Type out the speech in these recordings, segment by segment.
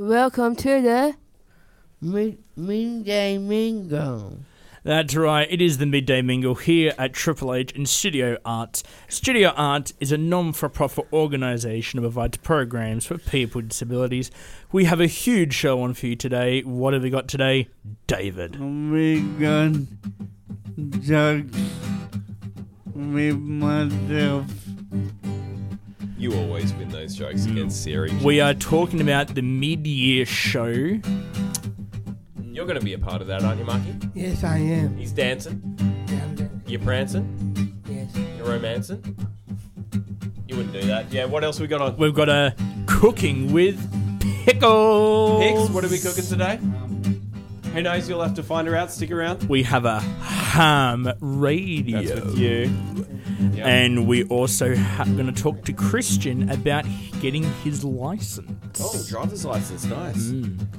Welcome to the Mid- midday mingle. That's right, it is the Midday Mingle here at Triple H in Studio Arts. Studio Arts is a non for profit organisation that provides programs for people with disabilities. We have a huge show on for you today. What have we got today? David. We got jokes with myself. You always win those jokes mm. against Siri. We are talking about the mid year show. You're going to be a part of that, aren't you, Marky? Yes, I am. He's dancing. You're prancing. Yes. You're romancing. You wouldn't do that. Yeah, what else we got on? We've got a cooking with pickles. Pigs, what are we cooking today? Who knows? You'll have to find her out. Stick around. We have a ham radio. That's with you. Yeah. And we also ha- going to talk to Christian about getting his license. oh, driver's license, nice.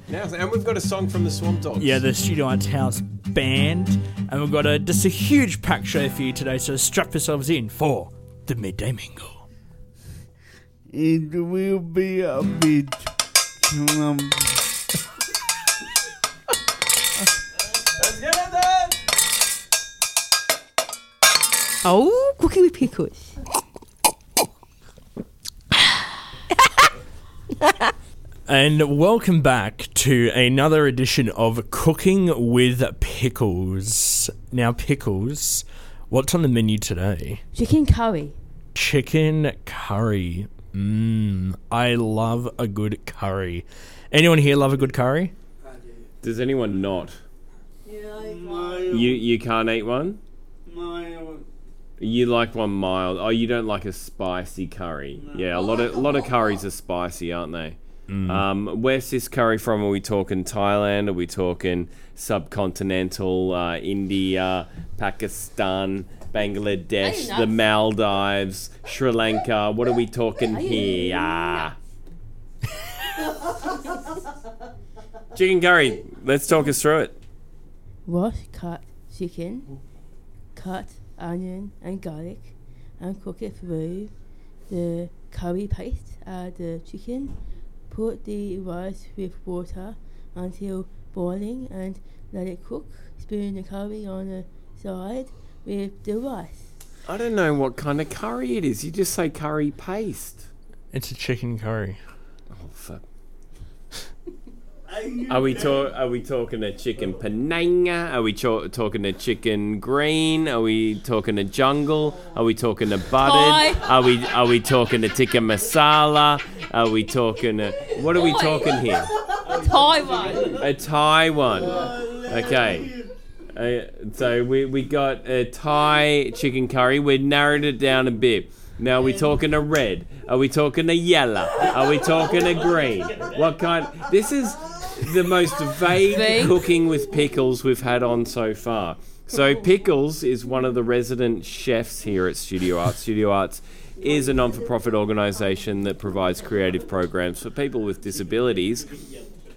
Now, and we've got a song from the Swamp Dogs. Yeah, the Studio Arts House band. And we've got a just a huge pack show for you today, so strap yourselves in for the Midday Mingle. It will be a bit um, Let's get it then. Oh Cooking with Pickles. And welcome back to another edition of Cooking with Pickles. Now, Pickles, what's on the menu today? Chicken curry. Chicken curry. Mmm, I love a good curry. Anyone here love a good curry? Does anyone not? You you can't eat one. You like one mild. Oh, you don't like a spicy curry. Yeah, a lot of a lot of curries are spicy, aren't they? Um, where's this curry from? Are we talking Thailand? Are we talking subcontinental uh, India, Pakistan, Bangladesh, the Maldives, Sri Lanka? What are we talking here? Chicken curry. Let's talk us through it. Wash cut chicken, cut onion and garlic, and cook it through the curry paste. Add the chicken, put the rice with water until boiling, and let it cook. Spoon the curry on the side with the rice. I don't know what kind of curry it is. You just say curry paste. It's a chicken curry. Are we talk? Are we talking a chicken pananga? Are we cho- talking a chicken green? Are we talking a jungle? Are we talking a buttered? Thai. Are we are we talking a tikka masala? Are we talking a what are we talking here? Taiwan. A Thai one. Okay. Uh, so we we got a Thai chicken curry. We narrowed it down a bit. Now are we talking a red? Are we talking a yellow? Are we talking a green? What kind? This is the most vague Vague. cooking with pickles we've had on so far. So Pickles is one of the resident chefs here at Studio Arts. Studio Arts is a non-for-profit organisation that provides creative programs for people with disabilities.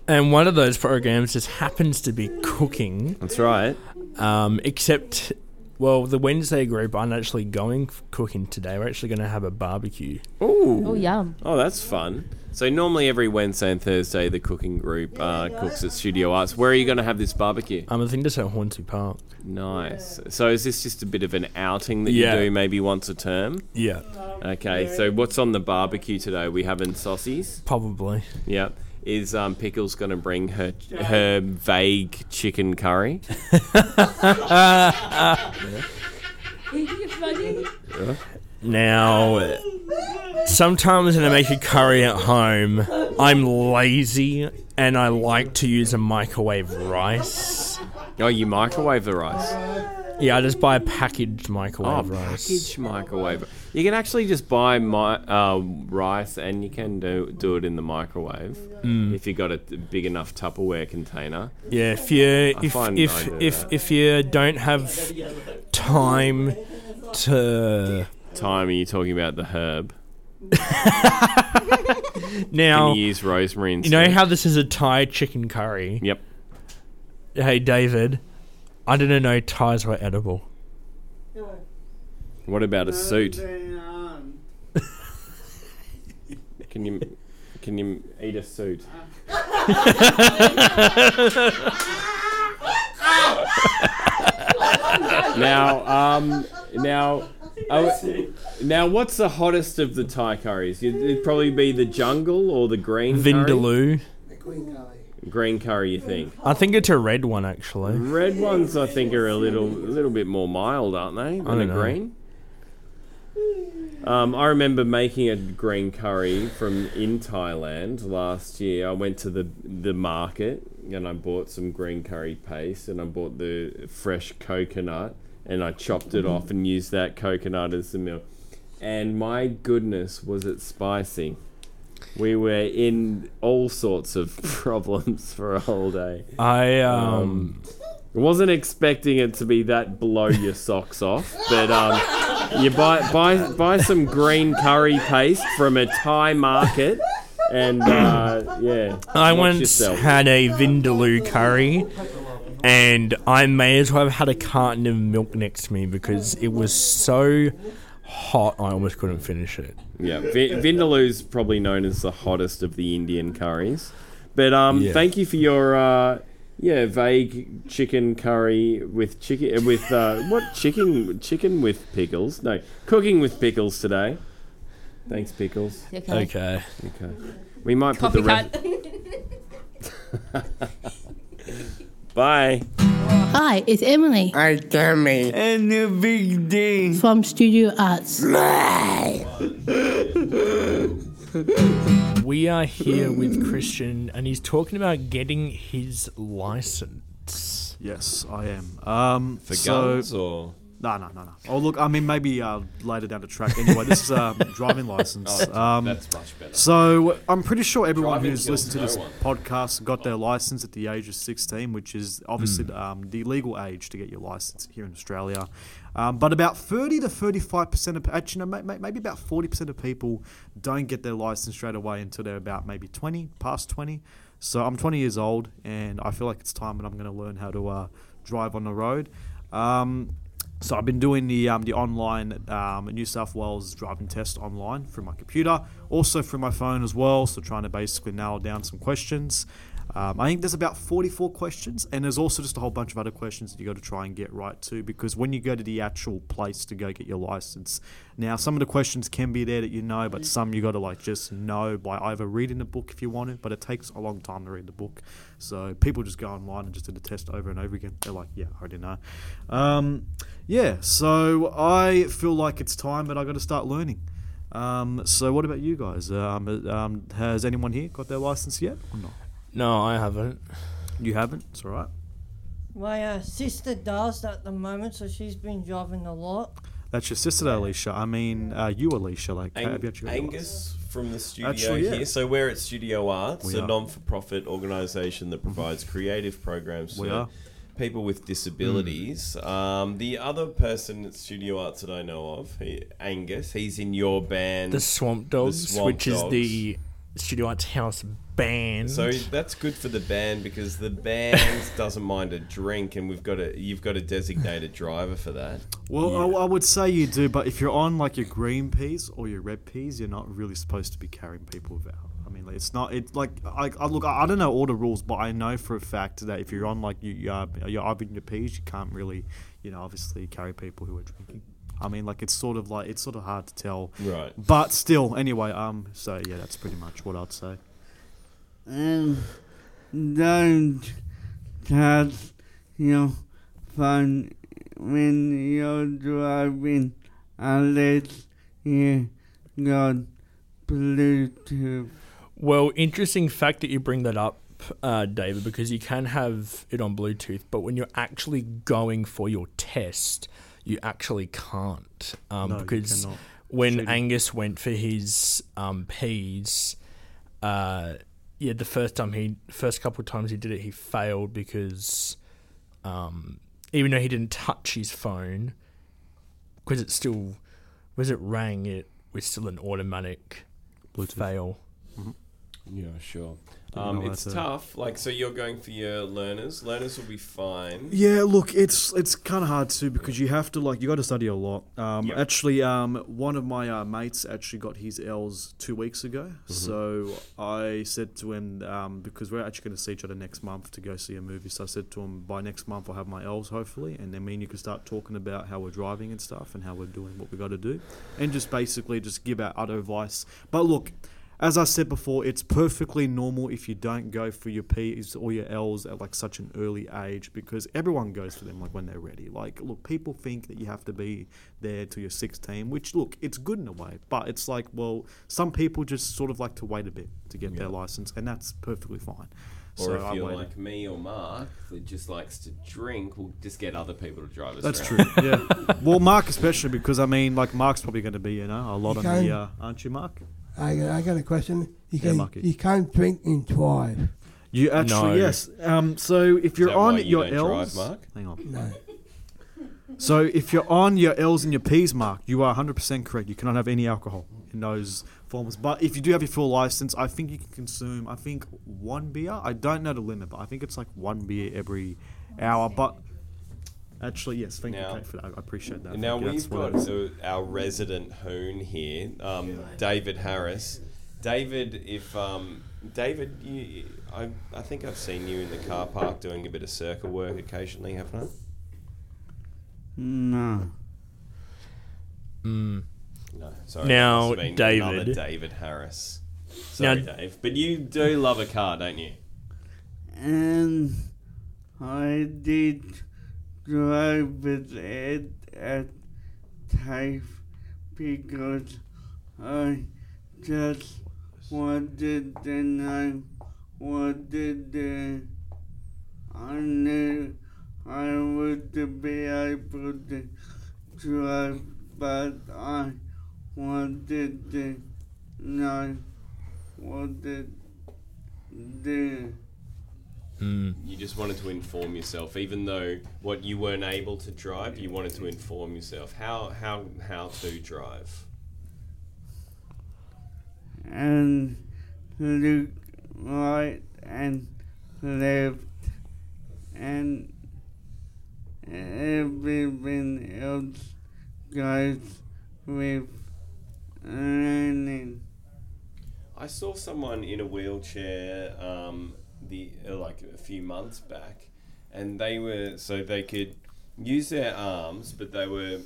And one of those programs just happens to be cooking, That's right. um, except, well, the Wednesday group aren't actually going f- cooking today. We're actually going to have a barbecue. Ooh. Oh yum. Oh, that's fun. So normally every Wednesday and Thursday, the cooking group uh, cooks at Studio Arts. Where are you going to have this barbecue? Um, I think this at Hornsby Park. Nice. So is this just a bit of an outing that Yeah. you do maybe once a term? Yeah, Okay. So what's on the barbecue today? We having sausages. probably. Yep. Is um, Pickles going to bring her her vague chicken curry? Now, sometimes when I make a curry at home, I'm lazy and I like to use a microwave rice. Oh, you microwave the rice. Yeah, I just buy a packaged Oh, microwave rice. packaged microwave. You can actually just buy my uh, rice, and you can do do it in the microwave Mm. if you got a big enough Tupperware container. Yeah, if you if if do if, that. if you don't have time to Time, are you talking about the herb? now, Can you use rosemary you know how this is a Thai chicken curry. Yep. Hey, David, I didn't know Thais were edible. What about a suit? Can you can you eat a suit? now, um, now, oh, now, what's the hottest of the Thai curries? It'd, it'd probably be the jungle or the green curry? Vindaloo. Green curry, you think? I think it's a red one actually. Red ones, I think, are a little, a little bit more mild, aren't they? Than don't the know. green. Um, I remember making a green curry from in Thailand last year. I went to the the market and I bought some green curry paste and I bought the fresh coconut and I chopped it off and used that coconut as the milk. And my goodness, was it spicy! We were in all sorts of problems for a whole day. I um, Um, wasn't expecting it to be that blow your socks off, but um, you buy buy buy some green curry paste from a Thai market, and uh, yeah, I once yourself. had a Vindaloo curry, and I may as well have had a carton of milk next to me because it was so hot I almost couldn't finish it. yeah. Vi- Vindaloo's probably known as the hottest of the Indian curries, but um, Yeah. thank you for your uh, yeah vague chicken curry with chicken with uh, what chicken chicken with pickles? No, cooking with pickles today. Thanks, pickles. Okay. Okay. Okay. We might put the re- Copycat. Bye. Hi, it's Emily Hi, Tammy. And the big day. from Studio Arts. We are here with Christian, and he's talking about getting his license. Yes, I am. Um, For so, guns or No, no, no, no. Oh, look, I mean, maybe uh, later down the track. Anyway, this is um, driving license. Um, that's much better. so I'm pretty sure everyone Driving who's listened to no this one. podcast got their license at the age of 16, which is obviously Hmm. um, the legal age to get your license here in Australia. Um, but about 30 to 35 percent of actually, maybe about 40 percent of people don't get their license straight away until they're about maybe 20, past 20. So I'm 20 years old, and I feel like it's time that I'm going to learn how to uh, drive on the road. Um, so I've been doing the um, the online um, New South Wales driving test online through my computer, also through my phone as well. So trying to basically nail down some questions. Um, I think there's about 44 questions, and there's also just a whole bunch of other questions that you got to try and get right too. Because when you go to the actual place to go get your license, now some of the questions can be there that you know, but some you got to like just know by either reading the book if you want it. But it takes a long time to read the book, so people just go online and just do the test over and over again. They're like, yeah, I already know. Um, yeah, so I feel like it's time that I got to start learning. Um, so what about you guys? Um, um, has anyone here got their license yet or not? No, I haven't. You haven't. It's all right. My uh, sister does at the moment, so she's been driving a lot. That's your sister, Alicia. I mean, uh, you, Alicia. Like, Ang- have you actually got Angus from the studio Actually, yeah. here. So we're at Studio Arts, We a are. non-for-profit organisation that provides creative programs We for are. people with disabilities. Um, the other person at Studio Arts that I know of, he, Angus, he's in your band. The Swamp Dogs, Swamp which is Dogs. the Studio Arts House band. So that's good for the band because the band doesn't mind a drink, and we've got a you've got a designated driver for that. Well, I, I would say you do, but if you're on like your green peas or your red peas, you're not really supposed to be carrying people with alcohol. I mean, it's not. It like I, I look. I, I don't know all the rules, but I know for a fact that if you're on like you, uh, you're either in your peas, you can't really, you know, obviously carry people who are drinking. I mean, like it's sort of like it's sort of hard to tell. Right. But still, anyway. Um. So yeah, that's pretty much what I'd say. And don't touch your phone when you're driving unless you got Bluetooth. Well, interesting fact that you bring that up, uh, David, because you can have it on Bluetooth, but when you're actually going for your test, you actually can't. Um, No, because cannot. when Cheating. Angus went for his um, P's, uh, yeah, the first time he, first couple of times he did it, he failed because um, even though he didn't touch his phone, because it still, was it rang, it was still an automatic Bluetooth. fail. Yeah, sure. Um, it's a- tough. Like, so you're going for your learners. Learners will be fine. Yeah, look, it's it's kind of hard too because you have to like you got to study a lot. Um, Yep. Actually, um, one of my uh, mates actually got his L's two weeks ago. Mm-hmm. So I said to him um, because we're actually going to see each other next month to go see a movie. So I said to him by next month I'll have my L's hopefully, and then me and you can start talking about how we're driving and stuff and how we're doing what we got to do, and just basically just give out other advice. But look. As I said before, it's perfectly normal if you don't go for your P's or your L's at like such an early age because everyone goes for them like when they're ready. Like, look, people think that you have to be there till you're 16, which look, it's good in a way, but it's like, well, some people just sort of like to wait a bit to get their license, and that's perfectly fine. Or so if you're waited. like me or Mark that just likes to drink, we'll just get other people to drive us That's around. true. Yeah. well, Mark especially because I mean, like Mark's probably going to be, you know, a lot You on can- the, uh, aren't you, Mark? I, got- I got a question. You Yeah, can Marky. you can't drink and drive. You actually No. yes. Um, so if you're that on you your don't drive, L's, Mark? hang on. No. So if you're on your L's and your P's, Mark, you are 100% correct. You cannot have any alcohol in those forms. But if you do have your full license, I think you can consume. I think one beer. I don't know the limit, but I think it's like one beer every hour. But actually, yes. Thank Now- you, Kate, for that. I appreciate that. Now Thank we've got it is. our resident hoon here, um, David Harris. David, if um, David, you, I, I think I've seen you in the car park doing a bit of circle work occasionally, haven't I? No. Mm. No, sorry. Now, been David. David Harris. Sorry, Now- Dave, but you do love a car, don't you? And I did drive with it at TAFE because I just wanted know what to do. I knew I would be able to drive, but I wanted to what to do. Mm. You just wanted to inform yourself, even though what you weren't able to drive, you wanted to inform yourself how how how to drive. and look right and left and everything else goes with learning. I saw someone in a wheelchair um, the uh, like a few months back, and they were so they could use their arms, but they were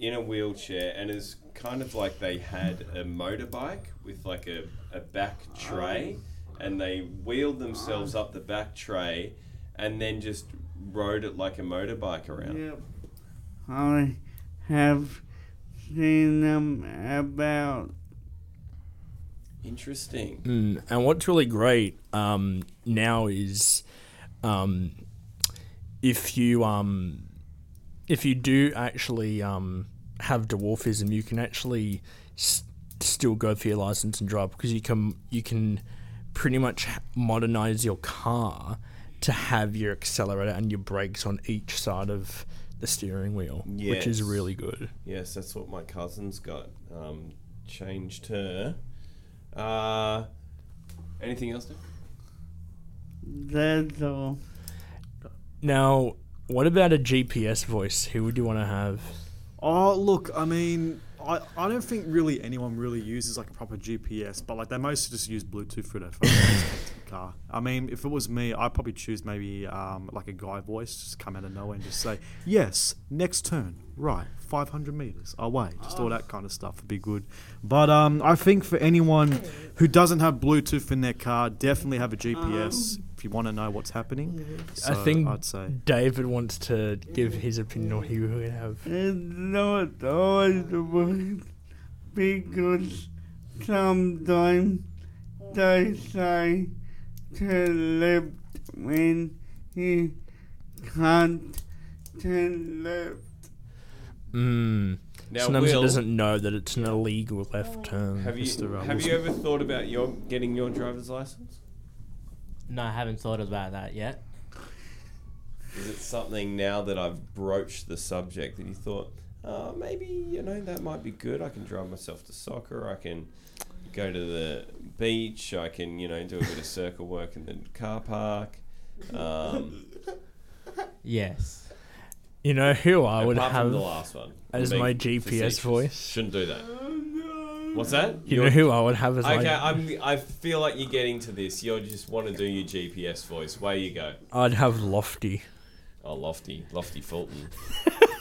in a wheelchair, and it's kind of like they had a motorbike with like a, a back tray, and they wheeled themselves up the back tray, and then just rode it like a motorbike around. Yep. I have seen them about Interesting. Mm, and what's really great um, now is um, if you um, if you do actually um, have dwarfism, you can actually s- still go for your license and drive because you can you can pretty much modernize your car to have your accelerator and your brakes on each side of the steering wheel, which is really good. Yes, that's what my cousin's got. Um, changed her. Uh, anything else? Dave? that's all. Now, what about a GPS voice? Who would you want to have? Oh, look, I mean, I, I don't think really anyone really uses like a proper GPS, but like they mostly just use Bluetooth for their phone to connect to the car. I mean, if it was me, I'd probably choose maybe um, like a guy voice, just come out of nowhere and just say, yes, next turn, right, 500 meters away. Just all that kind of stuff would be good. But um, I think for anyone who doesn't have Bluetooth in their car, definitely have a GPS if you want to know what's happening. I So think I'd say. David wants to give his opinion on who would have. It's not always the worst because sometimes they say to left when he can't turn left. Mm. Now, Sometimes Will- he doesn't know that it's an illegal left turn. Have you have you ever thought about your getting your driver's license? No, I haven't thought about that yet. Is it something now that I've broached the subject that you thought, oh, maybe you know that might be good? I can drive myself to soccer. I can, go to the beach. I can, you know, do a bit of circle work in the car park. Um, Yes. You know who I would apart have from the last one as being my GPS facetious. voice? Shouldn't do that. What's that? You You're- know who I would have as Okay, my. I'm. I feel like you're getting to this. You just want to do your GPS voice. Way you go. I'd have Lofty. Oh, Lofty, Lofty Fulton.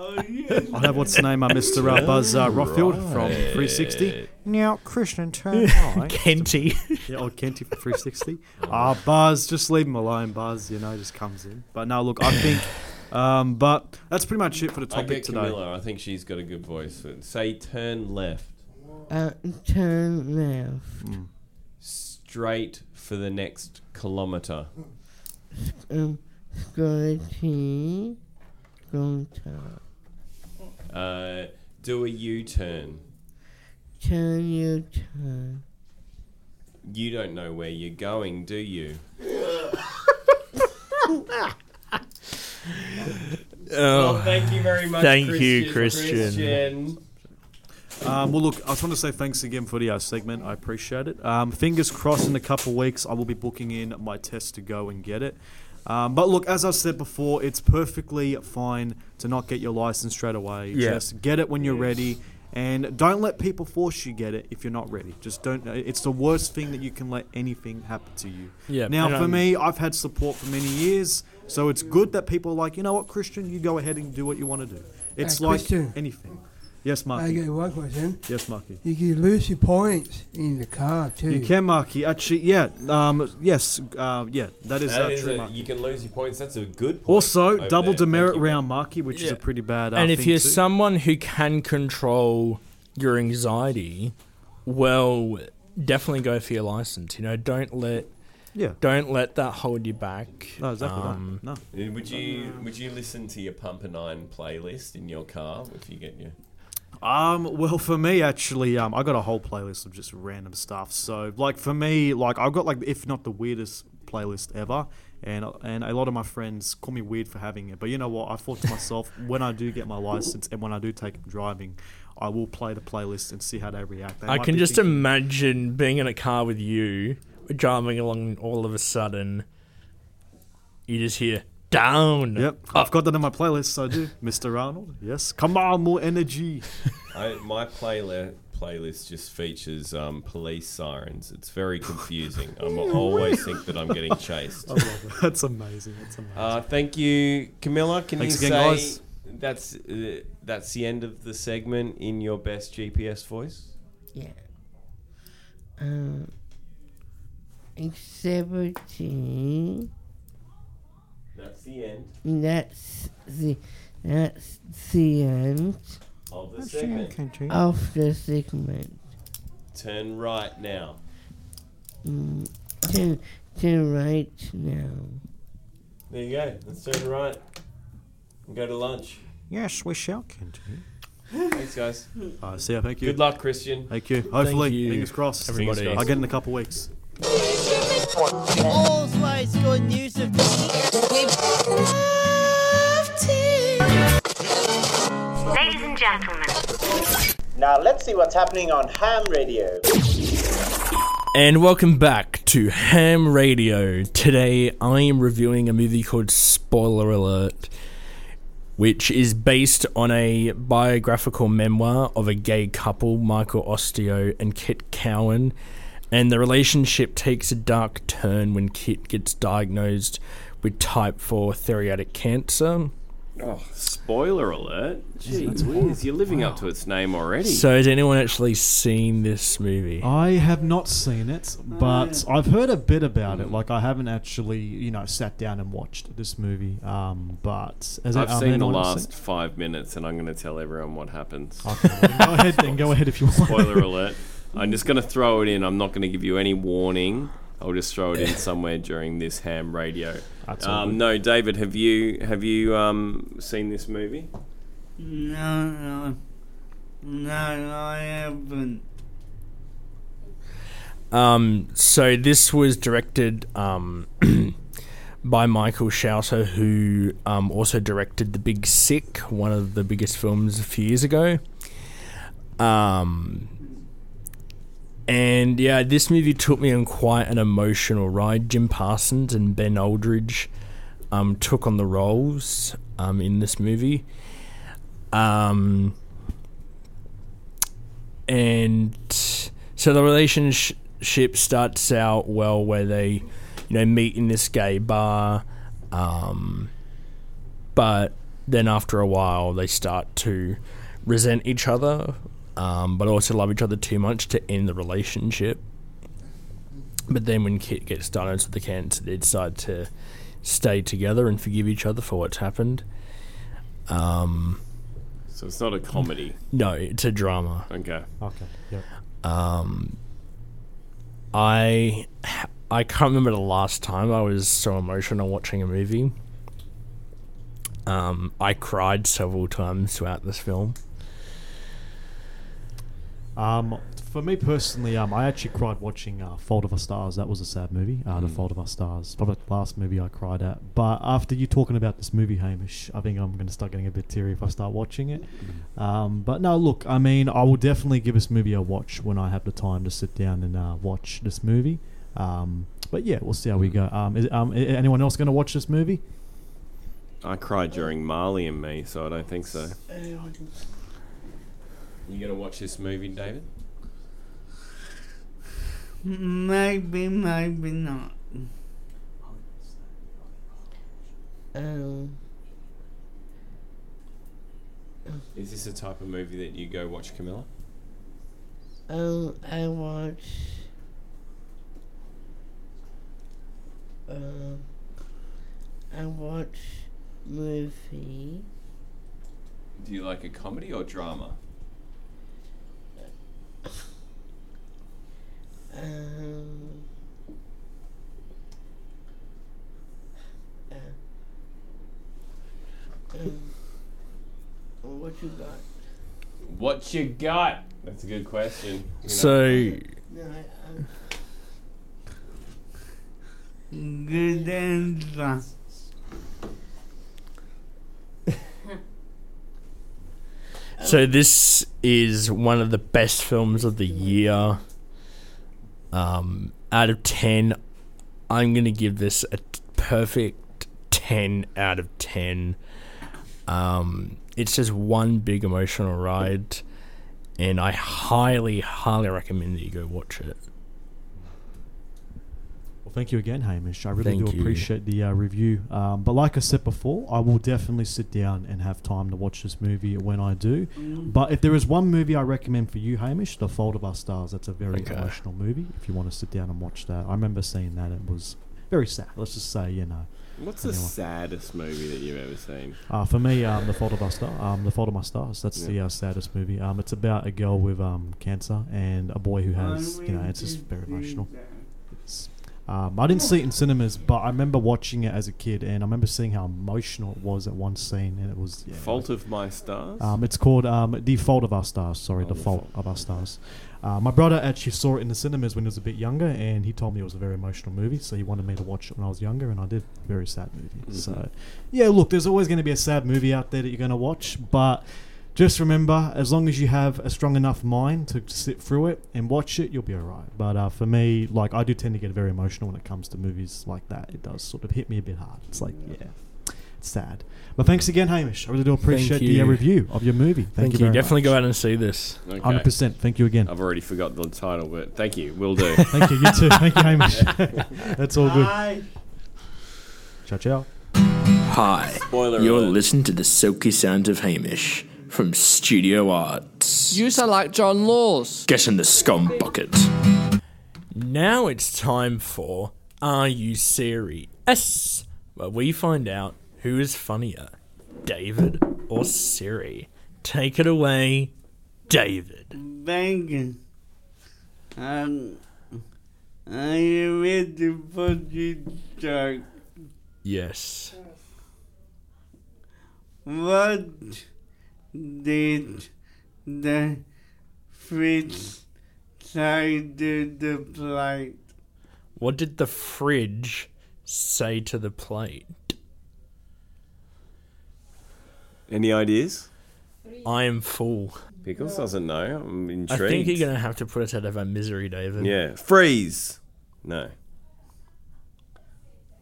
Oh, yes. I have what's the name, uh, Mr. Uh, Buzz uh, Rothfield from 360. Now, Christian, turn right. Kenty. Yeah, old Kenty from 360. Ah, Buzz, just leave him alone. Buzz, you know, just comes in. But no, look, I think. Um, but that's pretty much it for the I topic get today. Camilla. I think she's got a good voice. Say turn left, Uh, turn left. straight for the next kilometer. Um, scratchy. Go top. Uh, do a U-turn. Turn your turn. You don't know where you're going, do you? Oh, thank you very much. thank you, Christian. Christian. Um, well, look, I just want to say thanks again for the uh, segment. I appreciate it. Um, fingers crossed in a couple of weeks, I will be booking in my test to go and get it. Um, but look, as I said before, it's perfectly fine to not get your license straight away. Yeah. Just get it when you're ready. And don't let people force you get it if you're not ready. Just don't. It's the worst thing that you can let anything happen to you. Yeah, Now, for I'm- me, I've had support for many years, so it's good that people are like, you know what, Christian, you go ahead and do what you want to do. It's Uh, like Christian. anything. Yes, I Marky. get one question. Yes, Marky. You can lose your points in the car too. You can, Marky. Actually, yeah. Um, yes. Uh, yeah. That is, That uh, is true, a- Marky. you can lose your points. That's a good point. Also, over double there. demerit Thank you, round Marky, which is Yeah. a pretty bad. Uh, and if thing you're too. someone who can control your anxiety, well, definitely go for your license. You know, don't let yeah. don't let that hold you back. No, exactly. right. Um, No. Uh, Would you would you listen to your Pump a Nine playlist in your car if you get your? Um, well, for me, actually, um, I got a whole playlist of just random stuff. So, like, for me, like, I've got like, if not the weirdest playlist ever, and and a lot of my friends call me weird for having it. But you know what? I thought to myself, when I do get my license and when I do take driving, I will play the playlist and see how they react. They I can just thinking- imagine being in a car with you, driving along, all of a sudden, you just hear down. Yep, I've got that in my playlist. So I do, Mr. Arnold. Yes, come on, more energy. I, my playlist playlist just features um, police sirens. It's very confusing. I always think that I'm getting chased. I love it. That's amazing. That's amazing. Uh, thank you, Camilla. Can Thanks you again, say guys. that's uh, that's the end of the segment in your best GPS voice? Yeah. Um, seventeen. That's the end That's the that's the end of the segment. of the segment. Turn right now. Mm, to to right now. There you go. Let's turn right and go to lunch. Yes, we shall continue. Thanks, guys. Uh, see ya. Thank you. Good luck, Christian. Thank you. Hopefully, you, fingers crossed. everybody. I'll get in a couple of weeks. Always good news of Ladies and gentlemen, Now let's see what's happening on ham radio. And welcome back to Ham Radio. Today I am reviewing a movie called Spoiler Alert, which is based on a biographical memoir of a gay couple, Michael Ausiello and Kit Cowan. And the relationship takes a dark turn when Kit gets diagnosed with type 4 thyroid cancer. Oh, spoiler alert. Gee whiz, you're living up to its name already. So, has anyone actually seen this movie? I have not seen it, but I've heard a bit about it. Like I haven't actually, you know, sat down and watched this movie. Um, but has I've um, seen the anyone last five minutes and I'm going to tell everyone what happens. Okay, well, go ahead and go ahead if you want. Spoiler alert. I'm just going to throw it in. I'm not going to give you any warning. I'll just throw it in somewhere during this ham radio. That's Um, no, David, have you have you um, seen this movie? No, no, no, I haven't. Um, so this was directed um, by Michael Showalter, who um, also directed The Big Sick, one of the biggest films a few years ago. Um, And yeah, this movie took me on quite an emotional ride. Jim Parsons and Ben Aldridge um, took on the roles um, in this movie. Um, and so the relationship starts out well where they, you know, meet in this gay bar. Um, but then after a while, they start to resent each other, um, but also love each other too much to end the relationship. But then when Kit gets diagnosed with the cancer, they decide to stay together and forgive each other for what's happened. Um, So it's not a comedy. no, it's a drama. Okay. Okay. Yep. Um, I I can't remember the last time I was so emotional watching a movie. Um, I cried several times throughout this film. Um, for me personally, um, I actually cried watching uh, Fault of Our Stars. That was a sad movie. Uh, The Mm. Fault of Our Stars, probably the last movie I cried at. But after you talking about this movie, Hamish, I think I'm going to start getting a bit teary if I start watching it. Um, but no, look, I mean, I will definitely give this movie a watch when I have the time to sit down and uh, watch this movie. Um, but yeah, we'll see how we go. Um, is, um, i- anyone else going to watch this movie? I cried during Marley and Me, so I don't think so. You gonna watch this movie, David? Maybe, maybe not. Um, Is this the type of movie that you go watch, Camilla? um, I watch. Um, I watch movie. Do you like a comedy or drama? Um, uh, um, what you got? What you got? That's a good question. You know? So No, I, Good answer. So this is one of the best films of the year. Um, out of ten, I'm gonna give this a perfect ten out of ten. Um, it's just one big emotional ride, and I highly, highly recommend that you go watch it. Well, thank you again, Hamish. I really Thank do you. appreciate the uh, review. Um, but like I said before, I will definitely sit down and have time to watch this movie when I do. But if there is one movie I recommend for you, Hamish, The Fault of Our Stars, that's a very Okay. emotional movie. If you want to sit down and watch that, I remember seeing that. It was very sad. Let's just say, you know. What's the saddest movie that you've ever seen? Uh, for me, um, the fault of our star, um, the fault of my stars. That's the uh, saddest movie. Um, it's about a girl with um, cancer and a boy who has, you know, it's just very emotional. It's, um, I didn't see it in cinemas, but I remember watching it as a kid, and I remember seeing how emotional it was at one scene, and it was yeah, Fault of My Stars? um, it's called um, The Fault of Our Stars. Sorry, The Fault of Our Stars. Uh, my brother actually saw it in the cinemas when he was a bit younger, and he told me it was a very emotional movie, so he wanted me to watch it when I was younger, and I did. Very sad movie. So, yeah, look, there's always going to be a sad movie out there that you're going to watch, but just remember, as long as you have a strong enough mind to sit through it and watch it, you'll be alright. But uh, for me, like, I do tend to get very emotional when it comes to movies like that. It does sort of hit me a bit hard. It's like, yeah, it's sad. But thanks again, Hamish. I really do appreciate the uh, review of your movie. Thank, Thank, you. you. very Definitely much. go out and see this. Okay. 100%. Thank you again. I've already forgot the title, but thank you. Will do. Thank you. You too. Thank you, Hamish. That's all good. Bye. Ciao, ciao. Hi. Spoiler You're alert. listening to the silky sounds of Hamish from Studio Arts. You sound like John Laws. Get in the scum bucket. Now it's time for Are You Serious? Where we find out who is funnier, David or Siri. Take it away, David. Thank you. Um, are you ready for the start? Yes. What did the fridge say to the plate? What did the fridge say to the plate? Any ideas? I am full. Pickles doesn't know. I'm intrigued. I think you're going to have to put us out of our misery, David. Yeah. Freeze. No.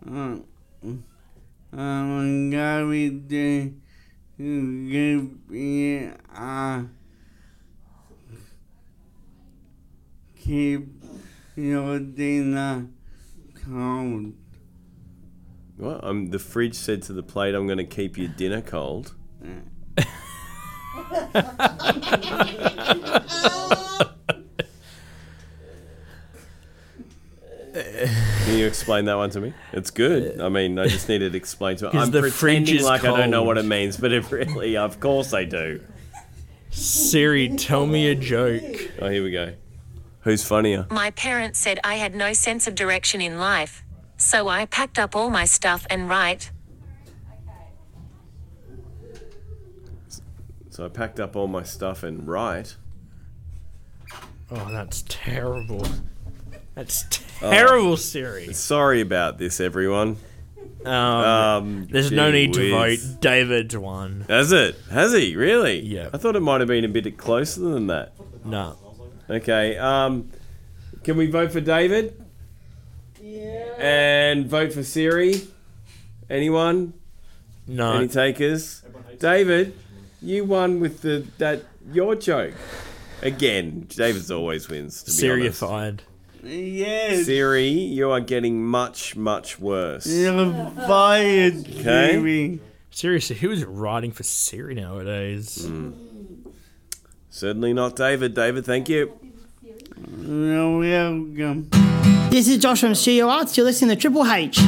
Uh, I'm going to give me a keep your dinner cold. What? Um, the fridge said to the plate, "I'm going to keep your dinner cold." Can you explain that one to me? It's good. Uh, I mean, I just needed to explain to me. 'Cause I'm the fridge pretending is like I don't know what it means, but it really, of course, I do. Siri, tell me a joke. Oh, here we go. Who's funnier? My parents said I had no sense of direction in life. So I packed up all my stuff and right. So I packed up all my stuff and right. Oh, that's terrible. That's Oh. terrible, Siri. Sorry about this, everyone. Um, there's no gee need to whiz. vote. David's won. Has it? Has he really? Yeah. I thought it might have been a bit closer than that. No. Okay. Um, can we vote for David? Yeah. And vote for Siri? Anyone? No. Any takers? David, you won with the that your joke. Again, David's always wins. To be honest. Serified. Yes. Siri, you are getting much, much worse. You're fired, Okay. Siri. Seriously, who's writing for Siri nowadays? Hmm. Certainly not David. David, thank you. You're welcome. This is Josh from Studio Arts. You're listening to Triple H.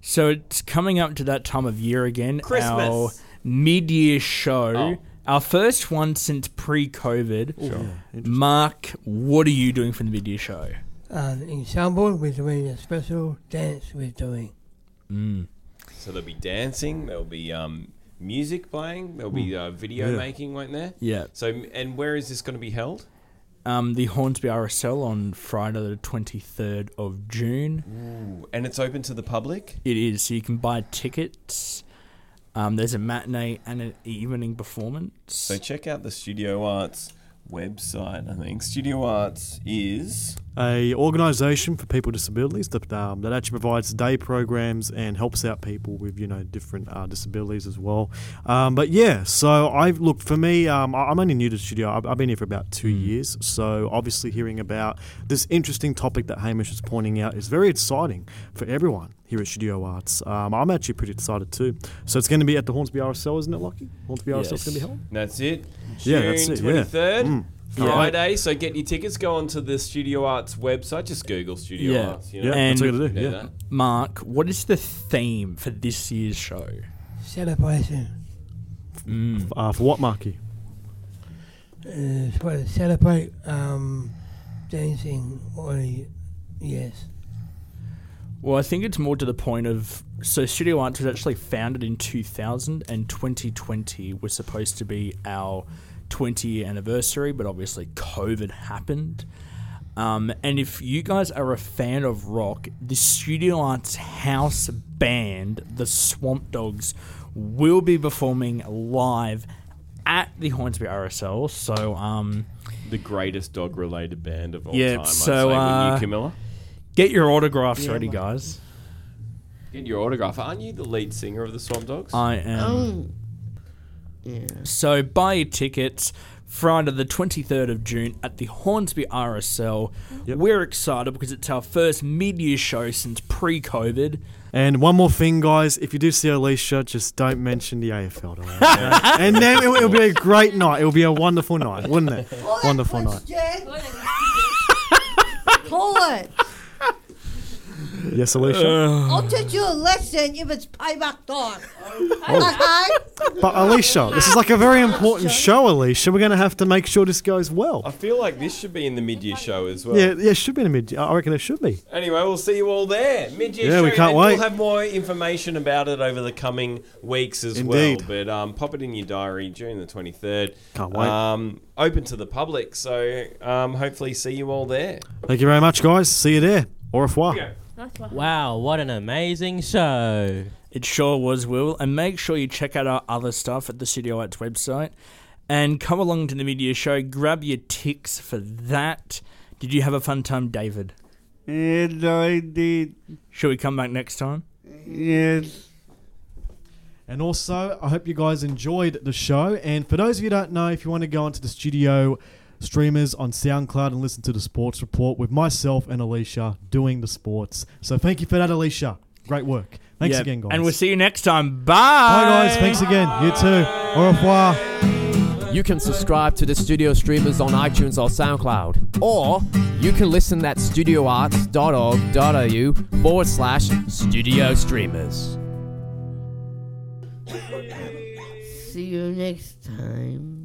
So it's coming up to that time of year again. Christmas. Our mid-year show. Oh. Our first one since pre-COVID. Sure. Mark, what are you doing for the mid-year show? Um, ensemble, we're doing a special dance we're doing. Mm. So there'll be dancing. There'll be um, music playing. There'll be uh, video Yeah. making, won't there? Yeah. So and where is this going to be held? Um, the Hornsby RSL on Friday the 23rd of June. Ooh, and it's open to the public. It is. So you can buy tickets. Um, there's a matinee and an evening performance. So check out the Studio Arts website. I think Studio Arts is a organisation for people with disabilities that um, that actually provides day programs and helps out people with you know different uh, disabilities as well. Um, but yeah, so I've looked for me. Um, I- I'm only new to the studio. I've, I've been here for about two years. So obviously, hearing about this interesting topic that Hamish is pointing out is very exciting for everyone here at Studio Arts. Um, I'm actually pretty excited too. So it's going to be at the Hornsby RSL, isn't it, Lucky? Hornsby RSL is going to be held. That's it. Yeah, that's it, yeah. Twenty third. Mm. Friday, so get your tickets. Go onto the Studio Arts website. Just Google Studio Yeah. Arts. You know? and Do that. Mark, what is the theme for this year's show? Celebration. Mm. Uh, for what, Marky? Uh, for to celebrate um, dancing or yes. Well, I think it's more to the point of so Studio Arts was actually founded in 2000 and 2020 was supposed to be our 20 year anniversary, but obviously COVID happened. Um, and if you guys are a fan of rock, the Studio Arts house band, the Swamp Dogs, will be performing live at the Hornsby RSL. So, um, The greatest dog related band of all yeah, time. I'd so say, uh, you, Camilla? get your autographs Yeah, ready, mate. guys. Get your autograph. Aren't you the lead singer of the Swamp Dogs? I am. Oh. Yeah. So buy your tickets Friday the 23rd of June at the Hornsby RSL. We're excited because it's our first mid-year show since pre-COVID. And one more thing, guys, if you do see Alicia, just don't mention the AFL. to her, okay? and then it'll, it'll be a great night. It'll be a wonderful night, wouldn't it? Wonderful night. Call it. Yes, Alicia. I'll teach you a lesson if it's payback time. Okay? But Alicia, this is like a very important show, Alicia. We're going to have to make sure this goes well. I feel like this should be in the mid year show as well. Yeah, yeah, it should be in a mid. Year. I reckon it should be. Anyway, we'll see you all there. Mid year Yeah, show. we can't and wait. We'll have more information about it over the coming weeks as Indeed. well. But um, pop it in your diary June the 23rd. Can't wait. Um, open to the public. So um, hopefully see you all there. Thank you very much, guys. See you there. Au revoir. Wow, what an amazing show. It sure was, Will. And make sure you check out our other stuff at the Studio Arts website. and come along to the media show. Grab your ticks for that. Did you have a fun time, David? Yes, I did. Shall we come back next time? Yes. And also, I hope you guys enjoyed the show. And for those of you who don't know, if you want to go onto the studio streamers on SoundCloud and listen to the sports report with myself and Alicia doing the sports. So thank you for that, Alicia. Great work. Thanks Yeah. again, guys. And we'll see you next time. Bye. Bye, guys. Thanks again. You too. Au revoir. You can subscribe to the studio streamers on iTunes or SoundCloud. Or you can listen at studioarts.org.au forward slash studio streamers. See you next time.